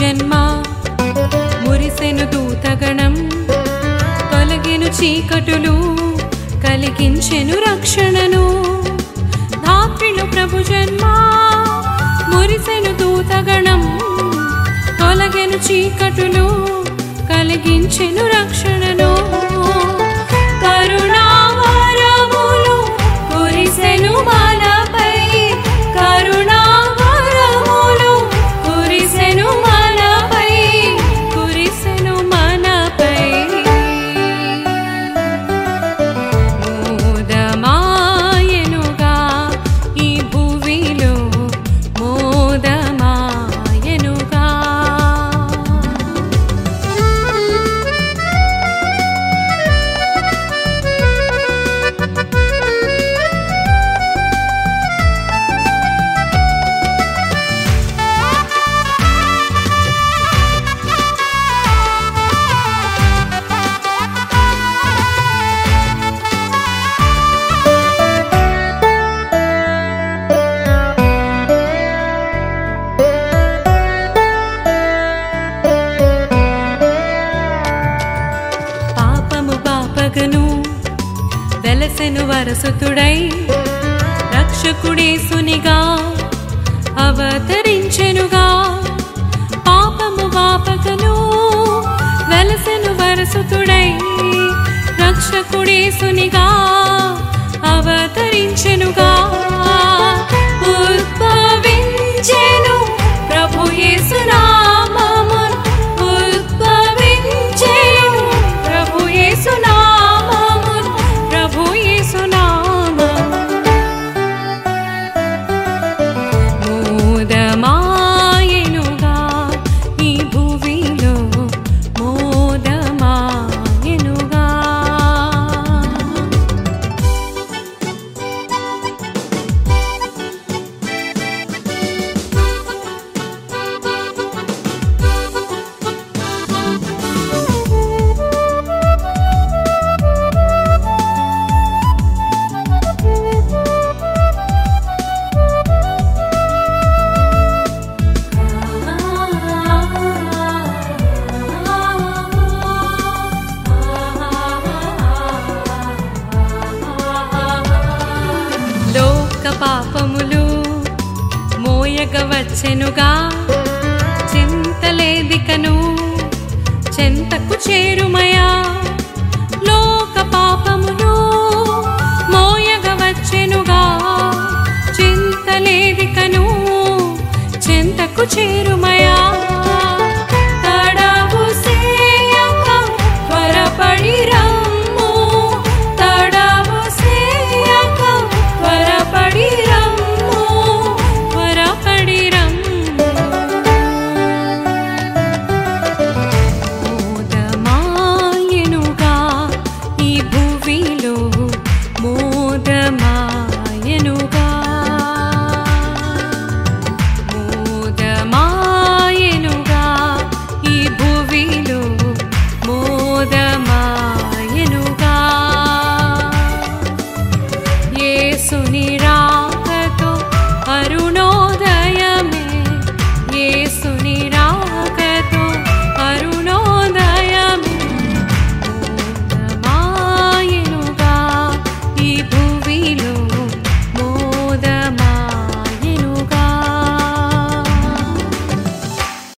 జన్మ మురిసెను దూతగణం తొలగిను చీకటులు కలిగించెను రక్షణను. ధాత్రిలు ప్రభు జన్మ మురిసెను దూతగణం తొలగెను చీకటులు కలిగించెను రక్షణను. వెలసెను వరసుతుడై రక్షకుడేసునిగా అవతరించెనుగా. పాపము వాపకను వెలసెను వరసుతుడై రక్షకుడేసునిగా అవతరించెనుగా. వచ్చెనుగా చింతలేదికను చెంతకు చేరుమయా. లోక పాపమును మోయగ వచ్చెనుగా చింతలేదికను చెంతకు చేరుమయా. सुनिर